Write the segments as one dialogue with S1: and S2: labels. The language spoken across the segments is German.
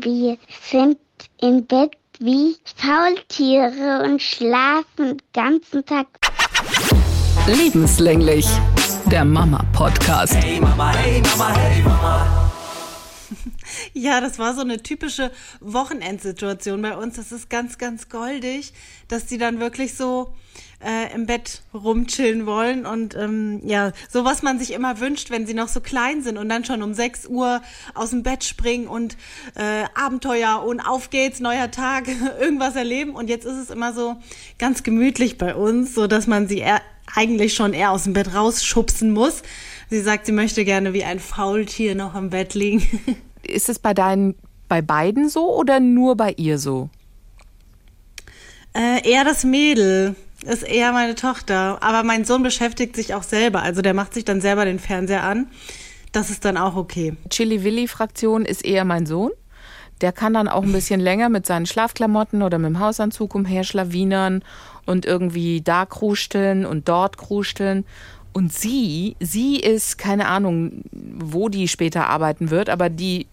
S1: Wir sind im Bett wie Faultiere und schlafen den ganzen Tag.
S2: Lebenslänglich, der Mama-Podcast.
S3: Hey Mama, hey Mama, hey Mama.
S4: Ja, das war so eine typische Wochenendsituation bei uns. Das ist ganz, ganz goldig, dass die dann wirklich so äh, im Bett rumchillen wollen und ähm, ja, so was man sich immer wünscht, wenn sie noch so klein sind und dann schon um 6 Uhr aus dem Bett springen und äh, Abenteuer und auf geht's, neuer Tag, irgendwas erleben und jetzt ist es immer so ganz gemütlich bei uns, so dass man sie eher, eigentlich schon eher aus dem Bett rausschubsen muss. Sie sagt, sie möchte gerne wie ein Faultier noch im Bett liegen.
S2: Ist es bei deinen, bei beiden so oder nur bei ihr so?
S4: Äh, eher das Mädel ist eher meine Tochter. Aber mein Sohn beschäftigt sich auch selber. Also der macht sich dann selber den Fernseher an. Das ist dann auch okay.
S2: Chili Willi Fraktion ist eher mein Sohn. Der kann dann auch ein bisschen länger mit seinen Schlafklamotten oder mit dem Hausanzug umherschlawinern und irgendwie da krusteln und dort krusteln. Und sie, sie ist, keine Ahnung, wo die später arbeiten wird, aber die,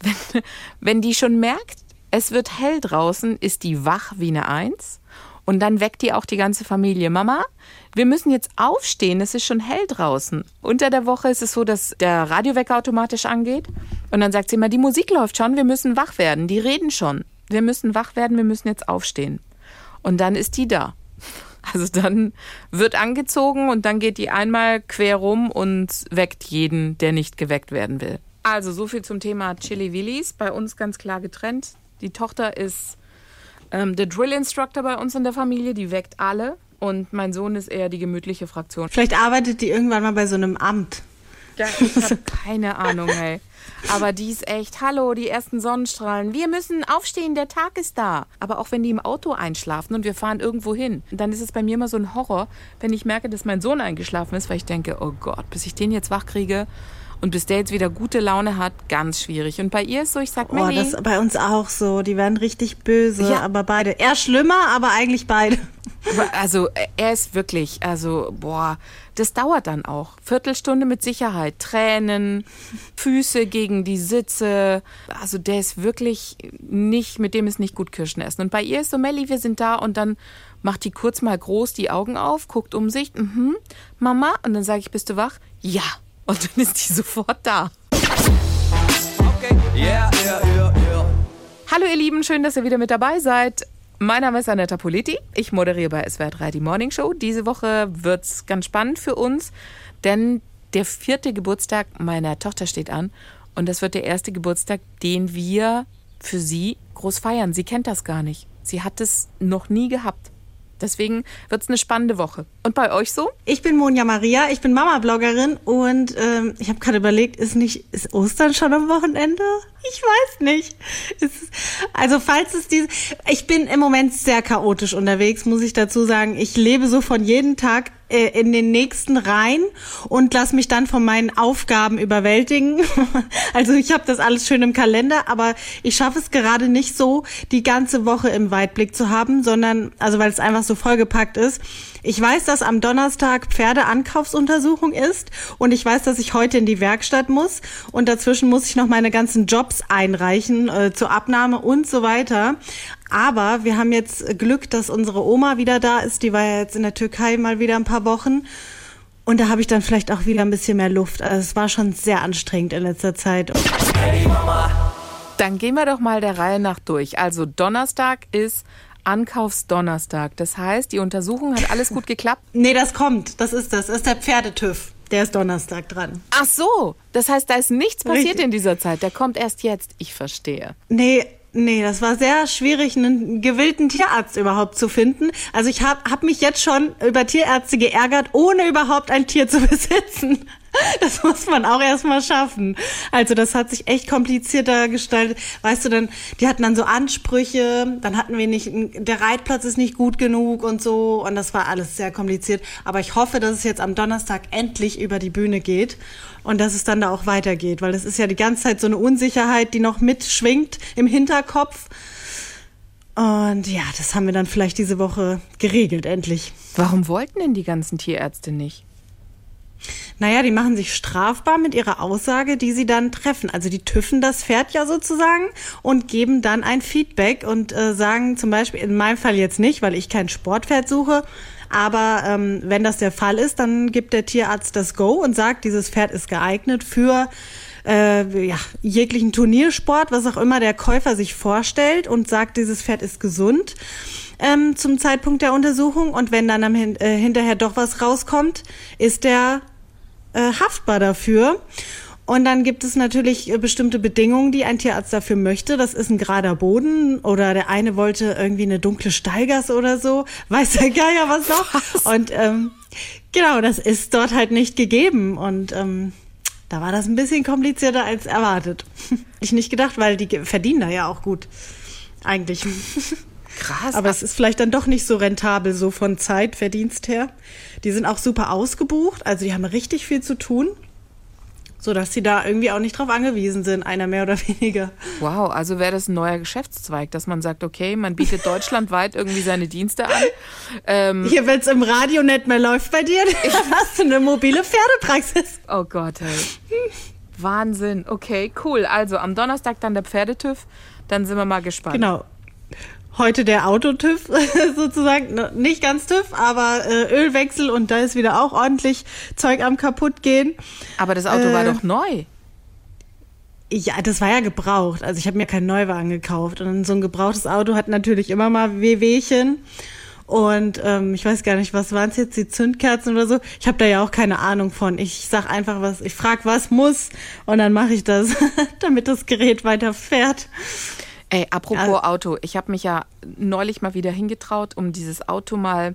S2: wenn, wenn die schon merkt, es wird hell draußen, ist die wach wie eine Eins. Und dann weckt die auch die ganze Familie. Mama, wir müssen jetzt aufstehen, es ist schon hell draußen. Unter der Woche ist es so, dass der Radiowecker automatisch angeht. Und dann sagt sie immer, die Musik läuft schon, wir müssen wach werden. Die reden schon. Wir müssen wach werden, wir müssen jetzt aufstehen. Und dann ist die da. Also dann wird angezogen und dann geht die einmal quer rum und weckt jeden, der nicht geweckt werden will. Also so viel zum Thema Chili Willis. Bei uns ganz klar getrennt. Die Tochter ist ähm, der Drill Instructor bei uns in der Familie, die weckt alle. Und mein Sohn ist eher die gemütliche Fraktion.
S4: Vielleicht arbeitet die irgendwann mal bei so einem Amt.
S2: Ja, ich habe keine Ahnung, hey. Aber die ist echt, hallo, die ersten Sonnenstrahlen. Wir müssen aufstehen, der Tag ist da. Aber auch wenn die im Auto einschlafen und wir fahren irgendwo hin, dann ist es bei mir immer so ein Horror, wenn ich merke, dass mein Sohn eingeschlafen ist, weil ich denke, oh Gott, bis ich den jetzt wach kriege, und bis der jetzt wieder gute Laune hat, ganz schwierig. Und bei ihr ist so, ich sag
S4: Oh,
S2: Melli,
S4: das ist bei uns auch so. Die werden richtig böse,
S2: Ja.
S4: aber beide. Eher schlimmer, aber eigentlich beide.
S2: also er ist wirklich, also boah, das dauert dann auch. Viertelstunde mit Sicherheit, Tränen, Füße gegen die Sitze. Also der ist wirklich nicht, mit dem ist nicht gut Kirschen essen. Und bei ihr ist so, Melli, wir sind da und dann macht die kurz mal groß die Augen auf, guckt um sich, mhm, Mama, und dann sage ich, bist du wach? Ja. Und dann ist die sofort da.
S3: Okay, yeah, yeah, yeah, yeah.
S2: Hallo ihr Lieben, schön, dass ihr wieder mit dabei seid. Mein Name ist Anetta Politi. Ich moderiere bei SWR 3 die Morning Show. Diese Woche wird's ganz spannend für uns, denn der vierte Geburtstag meiner Tochter steht an und das wird der erste Geburtstag, den wir für sie groß feiern. Sie kennt das gar nicht. Sie hat es noch nie gehabt. Deswegen wird's eine spannende Woche. Und bei euch so?
S4: Ich bin Monja Maria, ich bin Mama-Bloggerin und ähm, ich habe gerade überlegt, ist nicht ist Ostern schon am Wochenende? Ich weiß nicht. Es ist, also falls es diese, ich bin im Moment sehr chaotisch unterwegs, muss ich dazu sagen. Ich lebe so von jedem Tag äh, in den nächsten rein und lass mich dann von meinen Aufgaben überwältigen. Also ich habe das alles schön im Kalender, aber ich schaffe es gerade nicht so, die ganze Woche im Weitblick zu haben, sondern also weil es einfach so vollgepackt ist. Ich weiß, dass am Donnerstag Pferdeankaufsuntersuchung ist und ich weiß, dass ich heute in die Werkstatt muss und dazwischen muss ich noch meine ganzen Jobs einreichen äh, zur Abnahme und so weiter. Aber wir haben jetzt Glück, dass unsere Oma wieder da ist. Die war ja jetzt in der Türkei mal wieder ein paar Wochen. Und da habe ich dann vielleicht auch wieder ein bisschen mehr Luft. Also es war schon sehr anstrengend in letzter Zeit.
S3: Hey Mama.
S2: Dann gehen wir doch mal der Reihe nach durch. Also Donnerstag ist Ankaufsdonnerstag. Das heißt, die Untersuchung hat alles gut geklappt.
S4: Nee, das kommt. Das ist das. Das ist der Pferdetüv. Der ist Donnerstag dran.
S2: Ach so, das heißt, da ist nichts passiert
S4: Richtig.
S2: in dieser Zeit. Der kommt erst jetzt. Ich verstehe.
S4: Nee, nee, das war sehr schwierig, einen gewillten Tierarzt überhaupt zu finden. Also ich habe hab mich jetzt schon über Tierärzte geärgert, ohne überhaupt ein Tier zu besitzen. Das muss man auch erstmal schaffen. Also das hat sich echt komplizierter gestaltet. Weißt du, dann, die hatten dann so Ansprüche, dann hatten wir nicht, der Reitplatz ist nicht gut genug und so. Und das war alles sehr kompliziert. Aber ich hoffe, dass es jetzt am Donnerstag endlich über die Bühne geht und dass es dann da auch weitergeht, weil das ist ja die ganze Zeit so eine Unsicherheit, die noch mitschwingt im Hinterkopf. Und ja, das haben wir dann vielleicht diese Woche geregelt, endlich.
S2: Warum wollten denn die ganzen Tierärzte nicht?
S4: Naja, die machen sich strafbar mit ihrer Aussage, die sie dann treffen. Also die tüffen das Pferd ja sozusagen und geben dann ein Feedback und äh, sagen zum Beispiel, in meinem Fall jetzt nicht, weil ich kein Sportpferd suche, aber ähm, wenn das der Fall ist, dann gibt der Tierarzt das Go und sagt, dieses Pferd ist geeignet für äh, ja, jeglichen Turniersport, was auch immer der Käufer sich vorstellt und sagt, dieses Pferd ist gesund ähm, zum Zeitpunkt der Untersuchung. Und wenn dann am, äh, hinterher doch was rauskommt, ist der äh, haftbar dafür. Und dann gibt es natürlich äh, bestimmte Bedingungen, die ein Tierarzt dafür möchte. Das ist ein gerader Boden oder der eine wollte irgendwie eine dunkle Steigasse oder so. Weiß der Geier was noch. Was? Und ähm, genau, das ist dort halt nicht gegeben. Und ähm, da war das ein bisschen komplizierter als erwartet. ich nicht gedacht, weil die verdienen da ja auch gut. Eigentlich. Krass. Aber es ist vielleicht dann doch nicht so rentabel, so von Zeitverdienst her. Die sind auch super ausgebucht, also die haben richtig viel zu tun so dass sie da irgendwie auch nicht drauf angewiesen sind, einer mehr oder weniger.
S2: Wow, also wäre das ein neuer Geschäftszweig, dass man sagt, okay, man bietet deutschlandweit irgendwie seine Dienste an.
S4: Ähm, Hier, wenn es im Radio nicht mehr läuft bei dir, hast du eine mobile Pferdepraxis.
S2: Oh Gott, ey. Wahnsinn. Okay, cool. Also am Donnerstag dann der Pferdetüv. Dann sind wir mal gespannt.
S4: Genau heute der Autotüv sozusagen, nicht ganz TÜV, aber äh, Ölwechsel und da ist wieder auch ordentlich Zeug am kaputt gehen.
S2: Aber das Auto äh, war doch neu.
S4: Ja, das war ja gebraucht. Also ich habe mir keinen Neuwagen gekauft und so ein gebrauchtes Auto hat natürlich immer mal Wehwehchen. Und ähm, ich weiß gar nicht, was waren es jetzt, die Zündkerzen oder so. Ich habe da ja auch keine Ahnung von. Ich sag einfach was, ich frag, was muss und dann mache ich das, damit das Gerät weiter fährt.
S2: Ey, apropos ja. Auto, ich habe mich ja neulich mal wieder hingetraut, um dieses Auto mal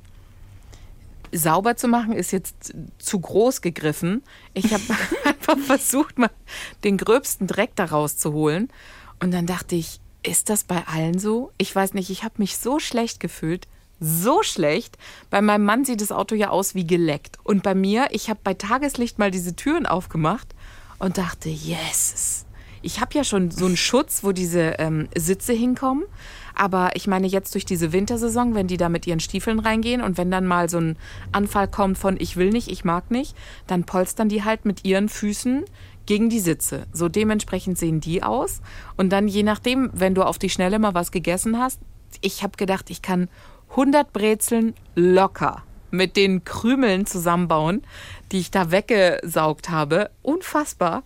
S2: sauber zu machen, ist jetzt zu groß gegriffen. Ich habe einfach versucht, mal den gröbsten Dreck da rauszuholen. Und dann dachte ich, ist das bei allen so? Ich weiß nicht, ich habe mich so schlecht gefühlt. So schlecht. Bei meinem Mann sieht das Auto ja aus wie geleckt. Und bei mir, ich habe bei Tageslicht mal diese Türen aufgemacht und dachte, yes, ich habe ja schon so einen Schutz, wo diese ähm, Sitze hinkommen. Aber ich meine, jetzt durch diese Wintersaison, wenn die da mit ihren Stiefeln reingehen und wenn dann mal so ein Anfall kommt von ich will nicht, ich mag nicht, dann polstern die halt mit ihren Füßen gegen die Sitze. So dementsprechend sehen die aus. Und dann je nachdem, wenn du auf die Schnelle mal was gegessen hast, ich habe gedacht, ich kann 100 Brezeln locker mit den Krümeln zusammenbauen, die ich da weggesaugt habe. Unfassbar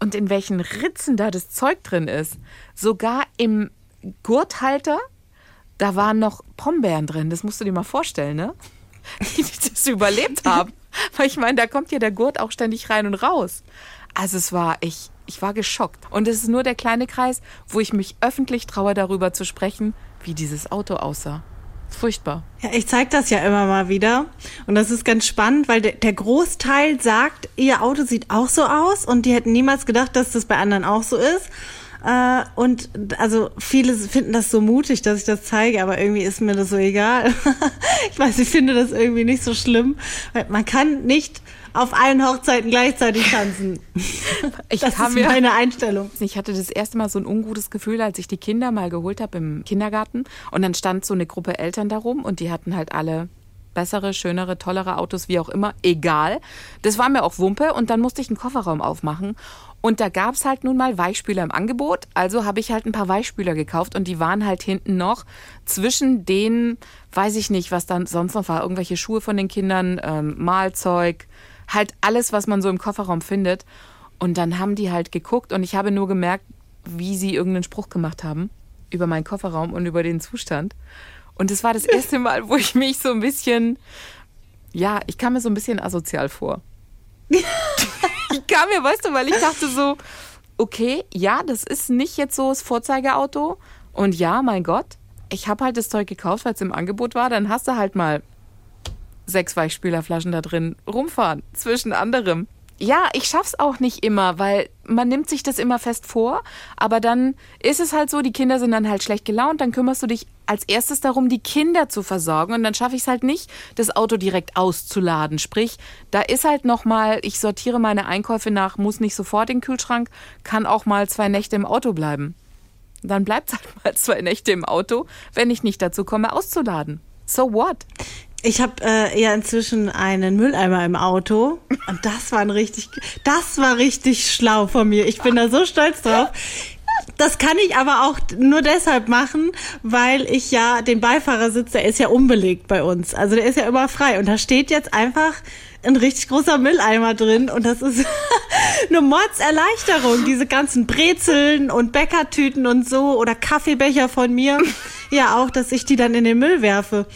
S2: und in welchen Ritzen da das Zeug drin ist. Sogar im Gurthalter, da waren noch Pombeeren drin. Das musst du dir mal vorstellen, ne? Die das überlebt haben. Weil ich meine, da kommt ja der Gurt auch ständig rein und raus. Also es war, ich, ich war geschockt. Und es ist nur der kleine Kreis, wo ich mich öffentlich traue, darüber zu sprechen, wie dieses Auto aussah. Furchtbar.
S4: Ja, ich zeige das ja immer mal wieder. Und das ist ganz spannend, weil der, Großteil sagt, ihr Auto sieht auch so aus und die hätten niemals gedacht, dass das bei anderen auch so ist. Äh, und also viele finden das so mutig, dass ich das zeige, aber irgendwie ist mir das so egal. ich weiß, ich finde das irgendwie nicht so schlimm. Man kann nicht auf allen Hochzeiten gleichzeitig tanzen. Ich das ist mir, meine Einstellung.
S2: Ich hatte das erste Mal so ein ungutes Gefühl, als ich die Kinder mal geholt habe im Kindergarten. Und dann stand so eine Gruppe Eltern darum und die hatten halt alle bessere, schönere, tollere Autos, wie auch immer, egal. Das war mir auch Wumpe und dann musste ich einen Kofferraum aufmachen. Und da gab es halt nun mal Weichspüler im Angebot. Also habe ich halt ein paar Weichspüler gekauft und die waren halt hinten noch zwischen den, weiß ich nicht, was dann sonst noch war, irgendwelche Schuhe von den Kindern, ähm, Mahlzeug, halt alles, was man so im Kofferraum findet. Und dann haben die halt geguckt und ich habe nur gemerkt, wie sie irgendeinen Spruch gemacht haben über meinen Kofferraum und über den Zustand. Und es war das erste Mal, wo ich mich so ein bisschen, ja, ich kam mir so ein bisschen asozial vor. ich kam mir, weißt du, weil ich dachte so, okay, ja, das ist nicht jetzt so das Vorzeigeauto. Und ja, mein Gott, ich habe halt das Zeug gekauft, weil es im Angebot war. Dann hast du halt mal sechs Weichspülerflaschen da drin rumfahren, zwischen anderem. Ja, ich schaff's auch nicht immer, weil man nimmt sich das immer fest vor, aber dann ist es halt so, die Kinder sind dann halt schlecht gelaunt, dann kümmerst du dich als erstes darum, die Kinder zu versorgen und dann schaffe ich es halt nicht, das Auto direkt auszuladen. Sprich, da ist halt nochmal, ich sortiere meine Einkäufe nach, muss nicht sofort in den Kühlschrank, kann auch mal zwei Nächte im Auto bleiben. Dann bleibt halt mal zwei Nächte im Auto, wenn ich nicht dazu komme, auszuladen. So what?
S4: Ich habe äh, ja inzwischen einen Mülleimer im Auto und das war ein richtig, das war richtig schlau von mir. Ich bin da so stolz drauf. Das kann ich aber auch nur deshalb machen, weil ich ja den Beifahrersitz, der ist ja unbelegt bei uns. Also der ist ja immer frei und da steht jetzt einfach ein richtig großer Mülleimer drin und das ist eine Mordserleichterung. Diese ganzen Brezeln und Bäckertüten und so oder Kaffeebecher von mir. Ja, auch, dass ich die dann in den Müll werfe.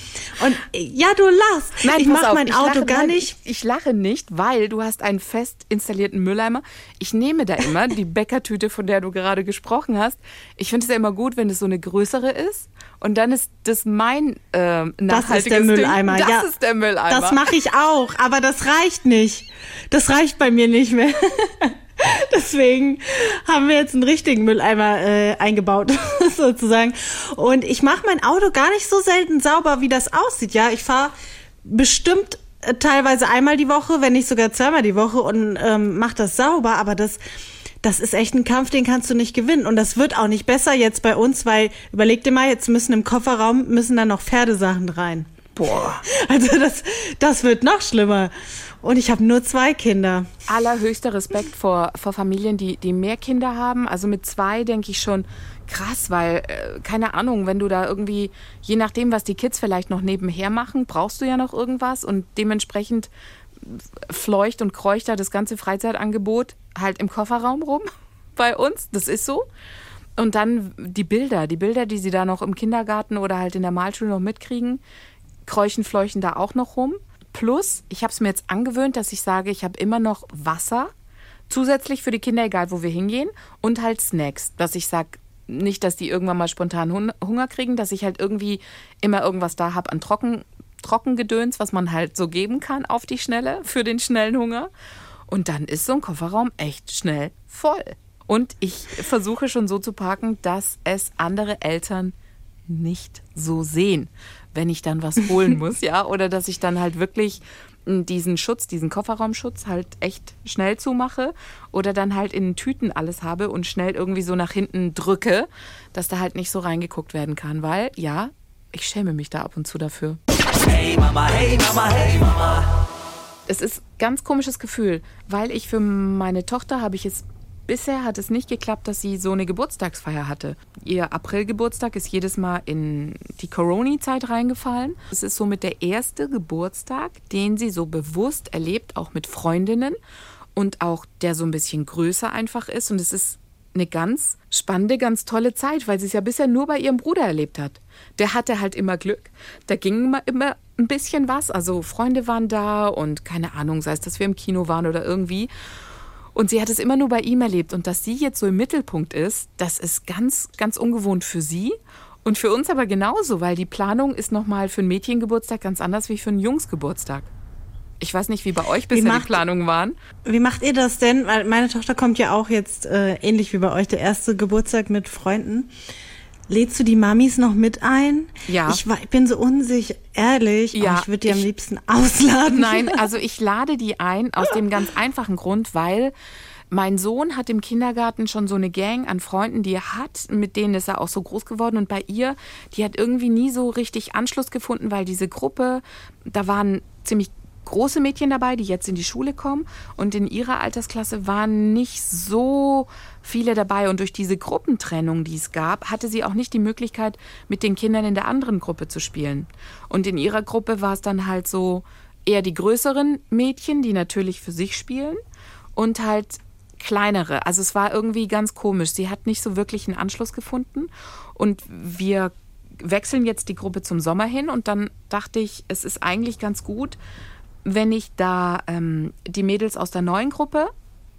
S4: Und ja, du lachst.
S2: Nein,
S4: ich mache mein
S2: ich
S4: Auto
S2: lache,
S4: gar nicht.
S2: Ich, ich lache nicht, weil du hast einen fest installierten Mülleimer. Ich nehme da immer die Bäckertüte, von der du gerade gesprochen hast. Ich finde es ja immer gut, wenn es so eine größere ist. Und dann ist das mein
S4: Das
S2: nachhaltiges
S4: ist der Mülleimer.
S2: Ding. Das
S4: ja,
S2: ist der Mülleimer.
S4: Das mache ich auch, aber das reicht nicht. Das reicht bei mir nicht mehr. Deswegen haben wir jetzt einen richtigen Mülleimer äh, eingebaut, sozusagen. Und ich mache mein Auto gar nicht so selten sauber, wie das aussieht. Ja, ich fahre bestimmt äh, teilweise einmal die Woche, wenn nicht sogar zweimal die Woche und ähm, mache das sauber. Aber das, das ist echt ein Kampf, den kannst du nicht gewinnen. Und das wird auch nicht besser jetzt bei uns, weil überleg dir mal, jetzt müssen im Kofferraum müssen da noch Pferdesachen rein.
S2: Boah.
S4: Also das, das wird noch schlimmer. Und ich habe nur zwei Kinder.
S2: Allerhöchster Respekt vor, vor Familien, die, die mehr Kinder haben. Also mit zwei denke ich schon krass, weil, äh, keine Ahnung, wenn du da irgendwie, je nachdem, was die Kids vielleicht noch nebenher machen, brauchst du ja noch irgendwas und dementsprechend fleucht und kreucht da das ganze Freizeitangebot halt im Kofferraum rum bei uns. Das ist so. Und dann die Bilder, die Bilder, die sie da noch im Kindergarten oder halt in der Malschule noch mitkriegen, kreuchen, fleuchen da auch noch rum. Plus, ich habe es mir jetzt angewöhnt, dass ich sage, ich habe immer noch Wasser zusätzlich für die Kinder, egal wo wir hingehen, und halt Snacks, dass ich sage, nicht, dass die irgendwann mal spontan Hun- Hunger kriegen, dass ich halt irgendwie immer irgendwas da habe an Trocken, Trockengedöns, was man halt so geben kann auf die Schnelle für den schnellen Hunger. Und dann ist so ein Kofferraum echt schnell voll. Und ich versuche schon so zu parken, dass es andere Eltern nicht so sehen, wenn ich dann was holen muss, ja, oder dass ich dann halt wirklich m, diesen Schutz, diesen Kofferraumschutz halt echt schnell zumache oder dann halt in Tüten alles habe und schnell irgendwie so nach hinten drücke, dass da halt nicht so reingeguckt werden kann, weil ja, ich schäme mich da ab und zu dafür.
S3: Hey Mama, hey Mama, hey Mama.
S2: Es ist ein ganz komisches Gefühl, weil ich für meine Tochter habe ich es bisher hat es nicht geklappt, dass sie so eine Geburtstagsfeier hatte. Ihr Aprilgeburtstag ist jedes Mal in die Corona-Zeit reingefallen. Es ist somit der erste Geburtstag, den sie so bewusst erlebt, auch mit Freundinnen und auch der so ein bisschen größer einfach ist. Und es ist eine ganz spannende, ganz tolle Zeit, weil sie es ja bisher nur bei ihrem Bruder erlebt hat. Der hatte halt immer Glück. Da ging immer, immer ein bisschen was. Also Freunde waren da und keine Ahnung, sei es, dass wir im Kino waren oder irgendwie. Und sie hat es immer nur bei ihm erlebt. Und dass sie jetzt so im Mittelpunkt ist, das ist ganz, ganz ungewohnt für sie. Und für uns aber genauso, weil die Planung ist nochmal für einen Mädchengeburtstag ganz anders wie für einen Jungsgeburtstag. Ich weiß nicht, wie bei euch bisher die
S4: macht-
S2: Planungen waren.
S4: Wie macht ihr das denn? Weil meine Tochter kommt ja auch jetzt äh, ähnlich wie bei euch der erste Geburtstag mit Freunden. Lädst du die Mamis noch mit ein?
S2: Ja.
S4: Ich, war, ich bin so unsicher, ehrlich.
S2: Ja,
S4: oh, ich würde die am
S2: ich-
S4: liebsten ausladen.
S2: Nein, also ich lade die ein aus dem ganz einfachen Grund, weil mein Sohn hat im Kindergarten schon so eine Gang an Freunden, die er hat, mit denen ist er auch so groß geworden. Und bei ihr, die hat irgendwie nie so richtig Anschluss gefunden, weil diese Gruppe, da waren ziemlich große Mädchen dabei, die jetzt in die Schule kommen. Und in ihrer Altersklasse waren nicht so viele dabei. Und durch diese Gruppentrennung, die es gab, hatte sie auch nicht die Möglichkeit, mit den Kindern in der anderen Gruppe zu spielen. Und in ihrer Gruppe war es dann halt so eher die größeren Mädchen, die natürlich für sich spielen. Und halt kleinere. Also es war irgendwie ganz komisch. Sie hat nicht so wirklich einen Anschluss gefunden. Und wir wechseln jetzt die Gruppe zum Sommer hin. Und dann dachte ich, es ist eigentlich ganz gut, wenn ich da ähm, die Mädels aus der neuen Gruppe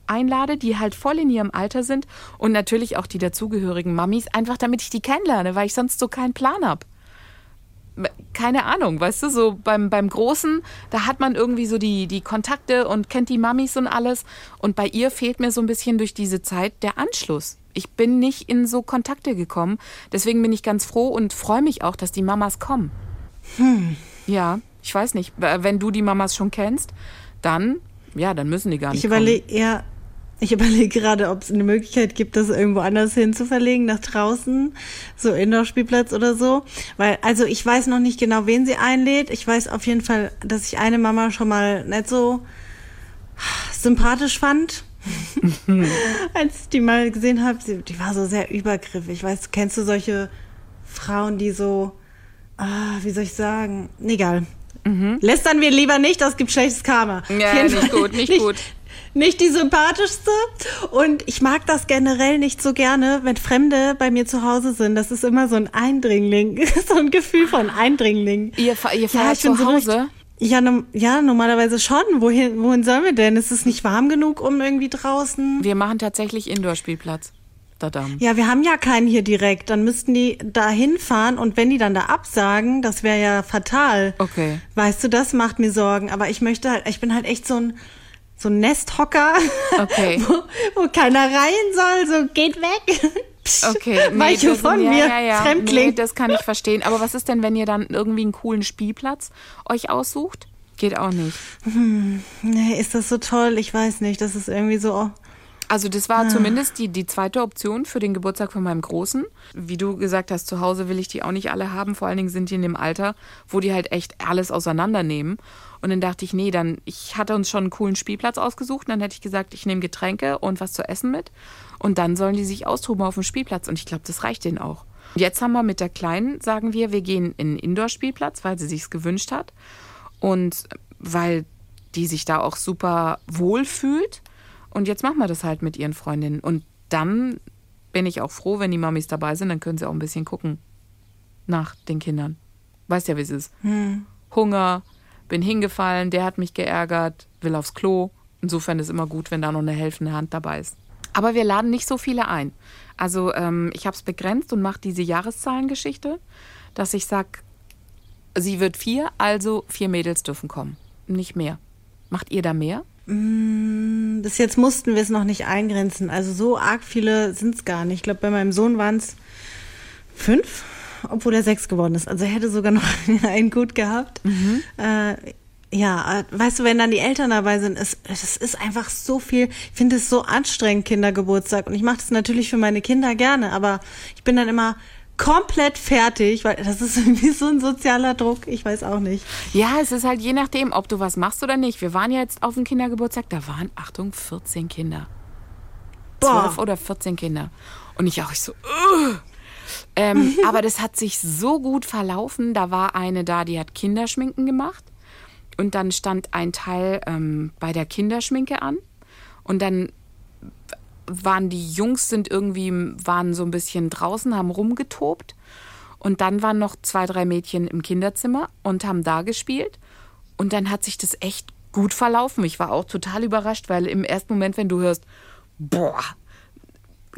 S2: einlade, die halt voll in ihrem Alter sind und natürlich auch die dazugehörigen Mamis, einfach damit ich die kennenlerne, weil ich sonst so keinen Plan habe. Keine Ahnung, weißt du, so beim, beim Großen, da hat man irgendwie so die, die Kontakte und kennt die Mamis und alles. Und bei ihr fehlt mir so ein bisschen durch diese Zeit der Anschluss. Ich bin nicht in so Kontakte gekommen. Deswegen bin ich ganz froh und freue mich auch, dass die Mamas kommen. Ja, ich weiß nicht. Wenn du die Mamas schon kennst, dann, ja, dann müssen die gar nicht
S4: Ich überlege, ja, Ich überlege gerade, ob es eine Möglichkeit gibt, das irgendwo anders hin zu verlegen, nach draußen, so Indoor-Spielplatz oder so. Weil, also ich weiß noch nicht genau, wen sie einlädt. Ich weiß auf jeden Fall, dass ich eine Mama schon mal nicht so sympathisch fand. Als ich die mal gesehen habe, die war so sehr übergriffig. Weißt, kennst du solche Frauen, die so, ah, wie soll ich sagen? Egal. Mhm. Lästern wir lieber nicht, das gibt schlechtes Karma.
S2: Ja, nicht Fall. gut, nicht, nicht gut
S4: nicht die sympathischste. Und ich mag das generell nicht so gerne, wenn Fremde bei mir zu Hause sind. Das ist immer so ein Eindringling, so ein Gefühl von Eindringling.
S2: Ihr, ihr fahrt ja, zu Hause? So
S4: ja, no, ja, normalerweise schon. Wohin, wohin sollen wir denn? Ist es nicht warm genug um irgendwie draußen?
S2: Wir machen tatsächlich Indoor-Spielplatz.
S4: Ja, wir haben ja keinen hier direkt. Dann müssten die da hinfahren und wenn die dann da absagen, das wäre ja fatal.
S2: Okay.
S4: Weißt du, das macht mir Sorgen. Aber ich möchte halt, ich bin halt echt so ein so ein Nesthocker,
S2: okay.
S4: wo, wo keiner rein soll, so geht weg.
S2: Okay, nee,
S4: Weiche von
S2: ja,
S4: mir,
S2: ja, ja.
S4: Fremdling.
S2: Nee, das kann ich verstehen. Aber was ist denn, wenn ihr dann irgendwie einen coolen Spielplatz euch aussucht? Geht auch nicht.
S4: Hm, nee, ist das so toll? Ich weiß nicht. Das ist irgendwie so.
S2: Also das war ah. zumindest die, die zweite Option für den Geburtstag von meinem Großen. Wie du gesagt hast, zu Hause will ich die auch nicht alle haben. Vor allen Dingen sind die in dem Alter, wo die halt echt alles auseinandernehmen. Und dann dachte ich, nee, dann, ich hatte uns schon einen coolen Spielplatz ausgesucht. Und dann hätte ich gesagt, ich nehme Getränke und was zu essen mit. Und dann sollen die sich austoben auf dem Spielplatz. Und ich glaube, das reicht denen auch. Jetzt haben wir mit der Kleinen, sagen wir, wir gehen in einen Indoor-Spielplatz, weil sie sich's gewünscht hat. Und weil die sich da auch super wohl fühlt. Und jetzt machen wir das halt mit ihren Freundinnen. Und dann bin ich auch froh, wenn die Mamis dabei sind, dann können sie auch ein bisschen gucken nach den Kindern. Weißt ja, wie es ist. Hm. Hunger, bin hingefallen, der hat mich geärgert, will aufs Klo. Insofern ist immer gut, wenn da noch eine helfende Hand dabei ist. Aber wir laden nicht so viele ein. Also ähm, ich habe es begrenzt und mache diese Jahreszahlengeschichte, dass ich sage, sie wird vier, also vier Mädels dürfen kommen. Nicht mehr. Macht ihr da mehr?
S4: Mm, bis jetzt mussten wir es noch nicht eingrenzen. Also so arg viele sind es gar nicht. Ich glaube, bei meinem Sohn waren es fünf obwohl er sechs geworden ist. Also er hätte sogar noch einen gut gehabt. Mhm. Äh, ja, weißt du, wenn dann die Eltern dabei sind, ist, das ist einfach so viel. Ich finde es so anstrengend, Kindergeburtstag. Und ich mache das natürlich für meine Kinder gerne, aber ich bin dann immer komplett fertig, weil das ist irgendwie so ein sozialer Druck. Ich weiß auch nicht.
S2: Ja, es ist halt je nachdem, ob du was machst oder nicht. Wir waren ja jetzt auf dem Kindergeburtstag, da waren, Achtung, 14 Kinder. Boah. 12 oder 14 Kinder. Und ich auch ich so, uh, ähm, aber das hat sich so gut verlaufen. Da war eine da, die hat Kinderschminken gemacht. Und dann stand ein Teil ähm, bei der Kinderschminke an. Und dann waren die Jungs sind irgendwie, waren so ein bisschen draußen, haben rumgetobt. Und dann waren noch zwei, drei Mädchen im Kinderzimmer und haben da gespielt. Und dann hat sich das echt gut verlaufen. Ich war auch total überrascht, weil im ersten Moment, wenn du hörst, boah,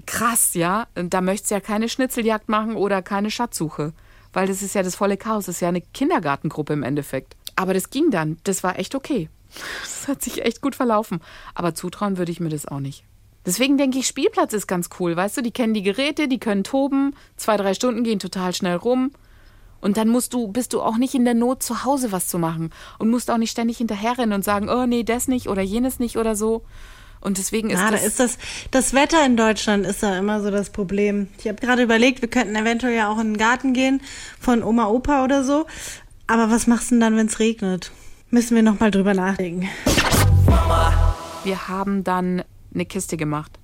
S2: krass, ja. Da möchtest du ja keine Schnitzeljagd machen oder keine Schatzsuche. Weil das ist ja das volle Chaos. Das ist ja eine Kindergartengruppe im Endeffekt. Aber das ging dann. Das war echt okay. Das hat sich echt gut verlaufen. Aber zutrauen würde ich mir das auch nicht. Deswegen denke ich, Spielplatz ist ganz cool. Weißt du, die kennen die Geräte, die können toben. Zwei, drei Stunden gehen total schnell rum. Und dann musst du, bist du auch nicht in der Not, zu Hause was zu machen. Und musst auch nicht ständig hinterherrennen und sagen, oh nee, das nicht oder jenes nicht oder so. Und deswegen ist
S4: ja,
S2: das.
S4: Da ist das, das Wetter in Deutschland ist da immer so das Problem. Ich habe gerade überlegt, wir könnten eventuell ja auch in den Garten gehen von Oma, Opa oder so. Aber was machst du denn dann, wenn es regnet? Müssen wir nochmal drüber nachdenken.
S2: Wir haben dann eine Kiste gemacht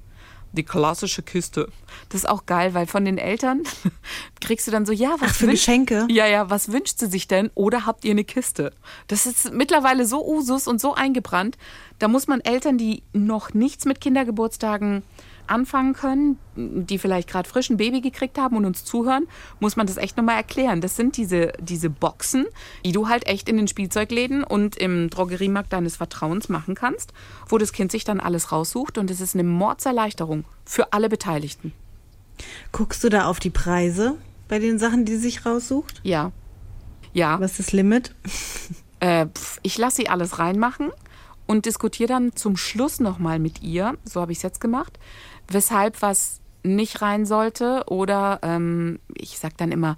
S2: die klassische Kiste. Das ist auch geil, weil von den Eltern kriegst du dann so, ja, was
S4: Ach, für wünscht, Geschenke?
S2: Ja, ja, was wünscht sie sich denn? Oder habt ihr eine Kiste? Das ist mittlerweile so Usus und so eingebrannt. Da muss man Eltern, die noch nichts mit Kindergeburtstagen anfangen können, die vielleicht gerade frisch ein Baby gekriegt haben und uns zuhören, muss man das echt nochmal erklären. Das sind diese, diese Boxen, die du halt echt in den Spielzeugläden und im Drogeriemarkt deines Vertrauens machen kannst, wo das Kind sich dann alles raussucht und es ist eine Mordserleichterung für alle Beteiligten.
S4: Guckst du da auf die Preise bei den Sachen, die sie sich raussucht?
S2: Ja. Ja.
S4: Was ist das Limit?
S2: Äh, ich lasse sie alles reinmachen und diskutiere dann zum Schluss nochmal mit ihr, so habe ich es jetzt gemacht, weshalb was nicht rein sollte oder ähm, ich sage dann immer,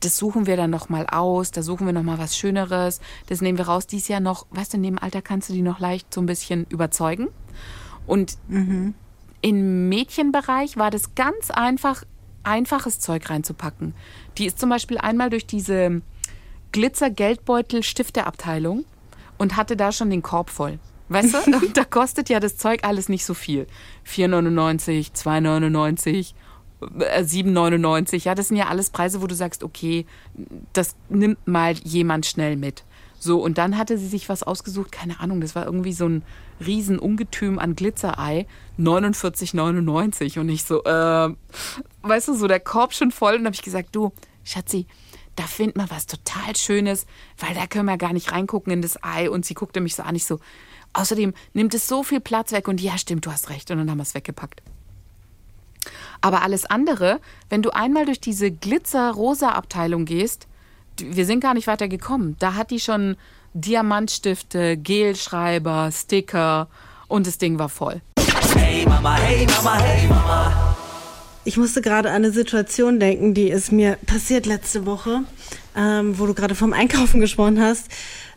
S2: das suchen wir dann nochmal aus, da suchen wir nochmal was Schöneres, das nehmen wir raus. Dies Jahr noch, weißt du, in dem Alter kannst du die noch leicht so ein bisschen überzeugen. Und mhm. Im Mädchenbereich war das ganz einfach, einfaches Zeug reinzupacken. Die ist zum Beispiel einmal durch diese Glitzer-Geldbeutel-Stifteabteilung und hatte da schon den Korb voll. Weißt du, Und da kostet ja das Zeug alles nicht so viel. 4,99, 2,99, äh, 7,99. Ja, das sind ja alles Preise, wo du sagst, okay, das nimmt mal jemand schnell mit. So, und dann hatte sie sich was ausgesucht, keine Ahnung, das war irgendwie so ein Riesenungetüm an Glitzerei, 49,99. Und ich so, äh, weißt du, so der Korb schon voll. Und dann habe ich gesagt, du, Schatzi, da finden wir was total Schönes, weil da können wir gar nicht reingucken in das Ei. Und sie guckte mich so an, ich so, außerdem nimmt es so viel Platz weg. Und ja, stimmt, du hast recht. Und dann haben wir es weggepackt. Aber alles andere, wenn du einmal durch diese Glitzer-Rosa-Abteilung gehst, wir sind gar nicht weiter gekommen. Da hat die schon Diamantstifte, Gelschreiber, Sticker und das Ding war voll.
S3: Hey Mama, hey Mama, hey Mama.
S4: Ich musste gerade an eine Situation denken, die ist mir passiert letzte Woche, ähm, wo du gerade vom Einkaufen gesprochen hast.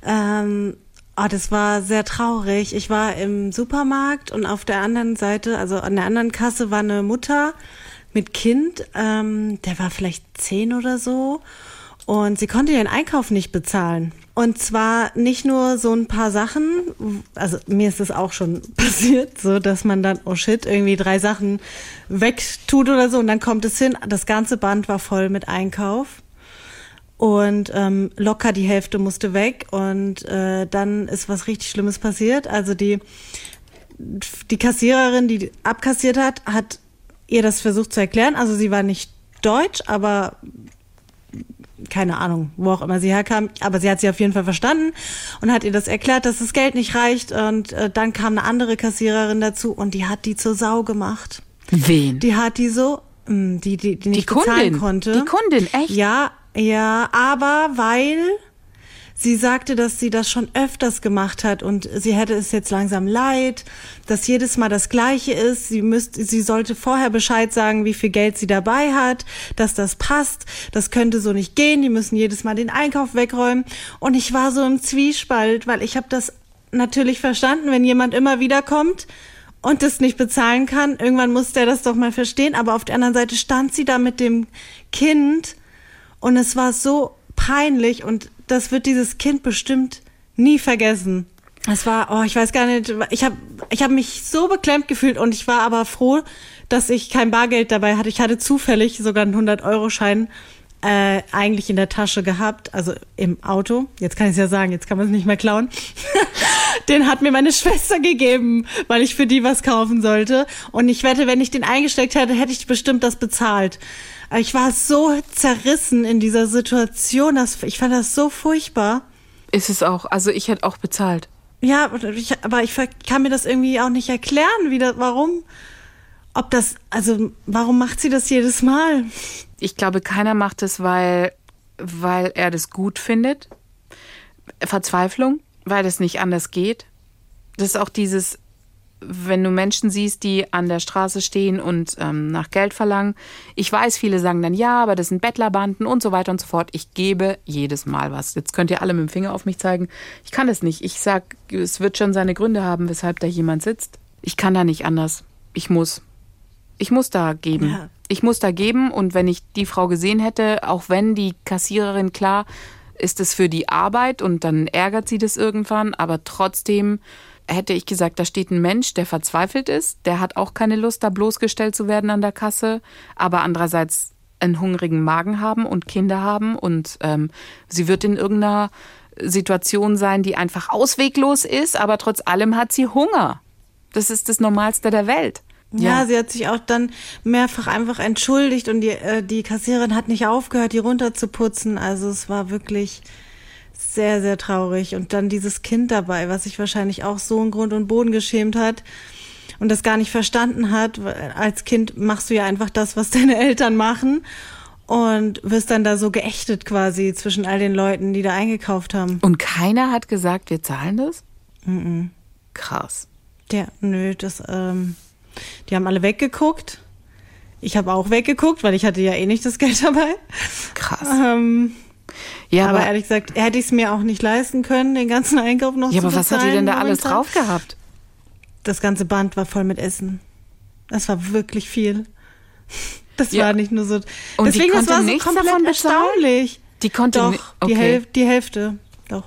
S4: Ähm, oh, das war sehr traurig. Ich war im Supermarkt und auf der anderen Seite, also an der anderen Kasse, war eine Mutter mit Kind. Ähm, der war vielleicht zehn oder so. Und sie konnte ihren Einkauf nicht bezahlen. Und zwar nicht nur so ein paar Sachen, also mir ist das auch schon passiert, so dass man dann, oh shit, irgendwie drei Sachen wegtut oder so und dann kommt es hin, das ganze Band war voll mit Einkauf und ähm, locker die Hälfte musste weg und äh, dann ist was richtig Schlimmes passiert. Also die, die Kassiererin, die abkassiert hat, hat ihr das versucht zu erklären. Also sie war nicht deutsch, aber keine Ahnung, wo auch immer sie herkam, aber sie hat sie auf jeden Fall verstanden und hat ihr das erklärt, dass das Geld nicht reicht und äh, dann kam eine andere Kassiererin dazu und die hat die zur Sau gemacht.
S2: Wen?
S4: Die hat die so, mh, die die, die nicht bezahlen
S2: Kundin.
S4: konnte.
S2: Die Kundin, echt?
S4: Ja, ja, aber weil sie sagte, dass sie das schon öfters gemacht hat und sie hätte es jetzt langsam leid, dass jedes Mal das Gleiche ist. Sie müsste, sie sollte vorher Bescheid sagen, wie viel Geld sie dabei hat, dass das passt. Das könnte so nicht gehen. Die müssen jedes Mal den Einkauf wegräumen. Und ich war so im Zwiespalt, weil ich habe das natürlich verstanden, wenn jemand immer wieder kommt und das nicht bezahlen kann. Irgendwann muss der das doch mal verstehen. Aber auf der anderen Seite stand sie da mit dem Kind und es war so peinlich und das wird dieses Kind bestimmt nie vergessen. Es war, oh, ich weiß gar nicht, ich habe ich hab mich so beklemmt gefühlt und ich war aber froh, dass ich kein Bargeld dabei hatte. Ich hatte zufällig sogar einen 100-Euro-Schein äh, eigentlich in der Tasche gehabt, also im Auto. Jetzt kann ich es ja sagen, jetzt kann man es nicht mehr klauen. den hat mir meine Schwester gegeben, weil ich für die was kaufen sollte. Und ich wette, wenn ich den eingesteckt hätte, hätte ich bestimmt das bezahlt. Ich war so zerrissen in dieser Situation. Das, ich fand das so furchtbar.
S2: Ist es auch. Also ich hätte auch bezahlt.
S4: Ja, ich, aber ich kann mir das irgendwie auch nicht erklären, wie das, warum. Ob das, also warum macht sie das jedes Mal?
S2: Ich glaube, keiner macht es, weil, weil er das gut findet. Verzweiflung, weil es nicht anders geht. Das ist auch dieses, wenn du Menschen siehst, die an der Straße stehen und ähm, nach Geld verlangen. Ich weiß, viele sagen dann ja, aber das sind Bettlerbanden und so weiter und so fort. Ich gebe jedes Mal was. Jetzt könnt ihr alle mit dem Finger auf mich zeigen. Ich kann das nicht. Ich sag, es wird schon seine Gründe haben, weshalb da jemand sitzt. Ich kann da nicht anders. Ich muss. Ich muss da geben.
S4: Ja.
S2: Ich muss da geben und wenn ich die Frau gesehen hätte, auch wenn die Kassiererin klar ist es für die Arbeit und dann ärgert sie das irgendwann, aber trotzdem hätte ich gesagt, da steht ein Mensch, der verzweifelt ist, der hat auch keine Lust, da bloßgestellt zu werden an der Kasse, aber andererseits einen hungrigen Magen haben und Kinder haben und ähm, sie wird in irgendeiner Situation sein, die einfach ausweglos ist, aber trotz allem hat sie Hunger. Das ist das Normalste der Welt.
S4: Ja, sie hat sich auch dann mehrfach einfach entschuldigt und die, äh, die Kassiererin hat nicht aufgehört, die runterzuputzen. Also es war wirklich sehr, sehr traurig. Und dann dieses Kind dabei, was sich wahrscheinlich auch so in Grund und Boden geschämt hat und das gar nicht verstanden hat. Als Kind machst du ja einfach das, was deine Eltern machen und wirst dann da so geächtet quasi zwischen all den Leuten, die da eingekauft haben.
S2: Und keiner hat gesagt, wir zahlen das? Krass.
S4: Ja, nö, das, ähm, die haben alle weggeguckt. Ich habe auch weggeguckt, weil ich hatte ja eh nicht das Geld dabei.
S2: Krass.
S4: Ähm,
S2: Ja,
S4: aber,
S2: aber,
S4: ehrlich gesagt, hätte ich es mir auch nicht leisten können, den ganzen Einkauf noch
S2: ja,
S4: zu
S2: aber was hat die denn da
S4: bezahlen
S2: alles drauf gehabt?
S4: Das ganze Band war voll mit Essen. Das war wirklich viel. Das
S2: Ja.
S4: war nicht nur so.
S2: Und die
S4: deswegen, das
S2: konnte
S4: war so komplett
S2: davon bezahlen?
S4: erstaunlich.
S2: Die konnte
S4: Doch,
S2: ni-
S4: die,
S2: okay.
S4: Häl die Hälfte. Doch.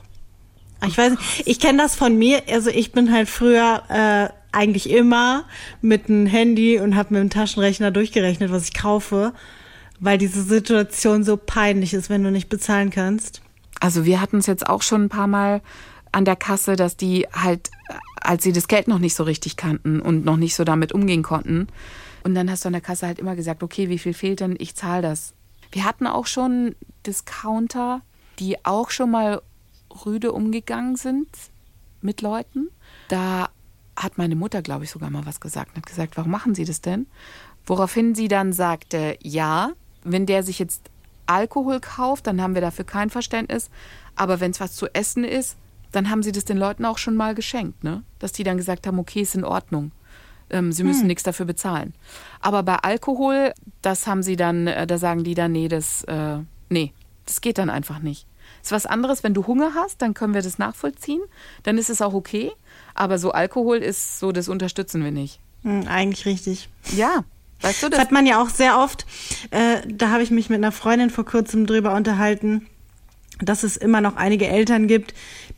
S4: Ich weiß nicht, ich kenne das von mir. Also ich bin halt früher äh, eigentlich immer mit einem Handy und habe mit dem Taschenrechner durchgerechnet, was ich kaufe, weil diese Situation so peinlich ist, wenn du nicht bezahlen kannst.
S2: Also wir hatten es jetzt auch schon ein paar Mal an der Kasse, dass die halt, als sie das Geld noch nicht so richtig kannten und noch nicht so damit umgehen konnten. Und dann hast du an der Kasse halt immer gesagt, okay, wie viel fehlt denn? Ich zahle das. Wir hatten auch schon Discounter, die auch schon mal rüde umgegangen sind mit Leuten. Da hat meine Mutter, glaube ich, sogar mal was gesagt und hat gesagt, warum machen Sie das denn? Woraufhin sie dann sagte, ja, wenn der sich jetzt Alkohol kauft, dann haben wir dafür kein Verständnis. Aber wenn es was zu essen ist, dann haben sie das den Leuten auch schon mal geschenkt, ne? Dass die dann gesagt haben, okay, ist in Ordnung. Ähm, sie müssen nichts dafür bezahlen. Aber bei Alkohol, das haben sie dann, äh, da sagen die dann, nee, das, äh, nee, das geht dann einfach nicht. Ist was anderes, wenn du Hunger hast, dann können wir das nachvollziehen, dann ist es auch okay. Aber so Alkohol ist so, das unterstützen wir nicht.
S4: Hm, eigentlich richtig.
S2: Ja, weißt du
S4: Das
S2: das?
S4: hat man ja auch sehr oft. Äh, da habe ich mich mit einer Freundin vor kurzem drüber unterhalten, dass es immer noch einige Eltern gibt,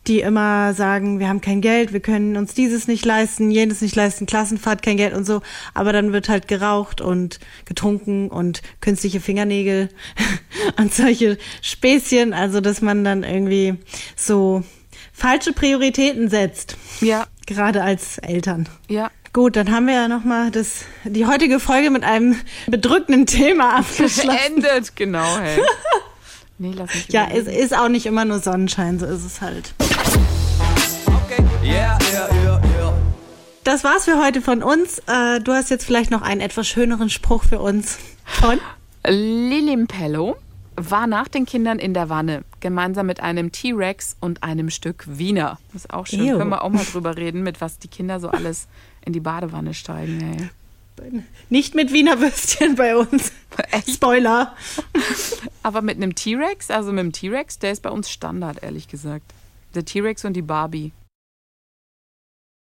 S4: die immer sagen, wir haben kein Geld, wir können uns dieses nicht leisten, jenes nicht leisten, Klassenfahrt, kein Geld und so. Aber dann wird halt geraucht und getrunken und künstliche Fingernägel und solche Späßchen. Also, dass man dann irgendwie so falsche Prioritäten setzt.
S2: Ja,
S4: Gerade als Eltern.
S2: ja.
S4: Gut, dann haben wir ja nochmal das, die heutige Folge mit einem bedrückenden Thema abgeschlossen.
S2: Beendet, genau, hey. Nee, lass mich
S4: Ja, es ist auch nicht immer nur Sonnenschein, so ist es halt.
S3: Okay, yeah, yeah, yeah, yeah.
S4: Das war's für heute von uns. Äh, du hast jetzt vielleicht noch einen etwas schöneren Spruch für uns. Von?
S2: Lilimpello war nach den Kindern in der Wanne, gemeinsam mit einem T-Rex und einem Stück Wiener. Das ist auch schön.
S4: Ew.
S2: Können wir auch mal drüber reden, mit was die Kinder so alles in die Badewanne steigen. Ey.
S4: Nicht mit Wiener Würstchen bei uns.
S2: Echt?
S4: Spoiler.
S2: Aber mit einem T-Rex, also mit dem T-Rex, der ist bei uns Standard, ehrlich gesagt. Der T-Rex und die Barbie.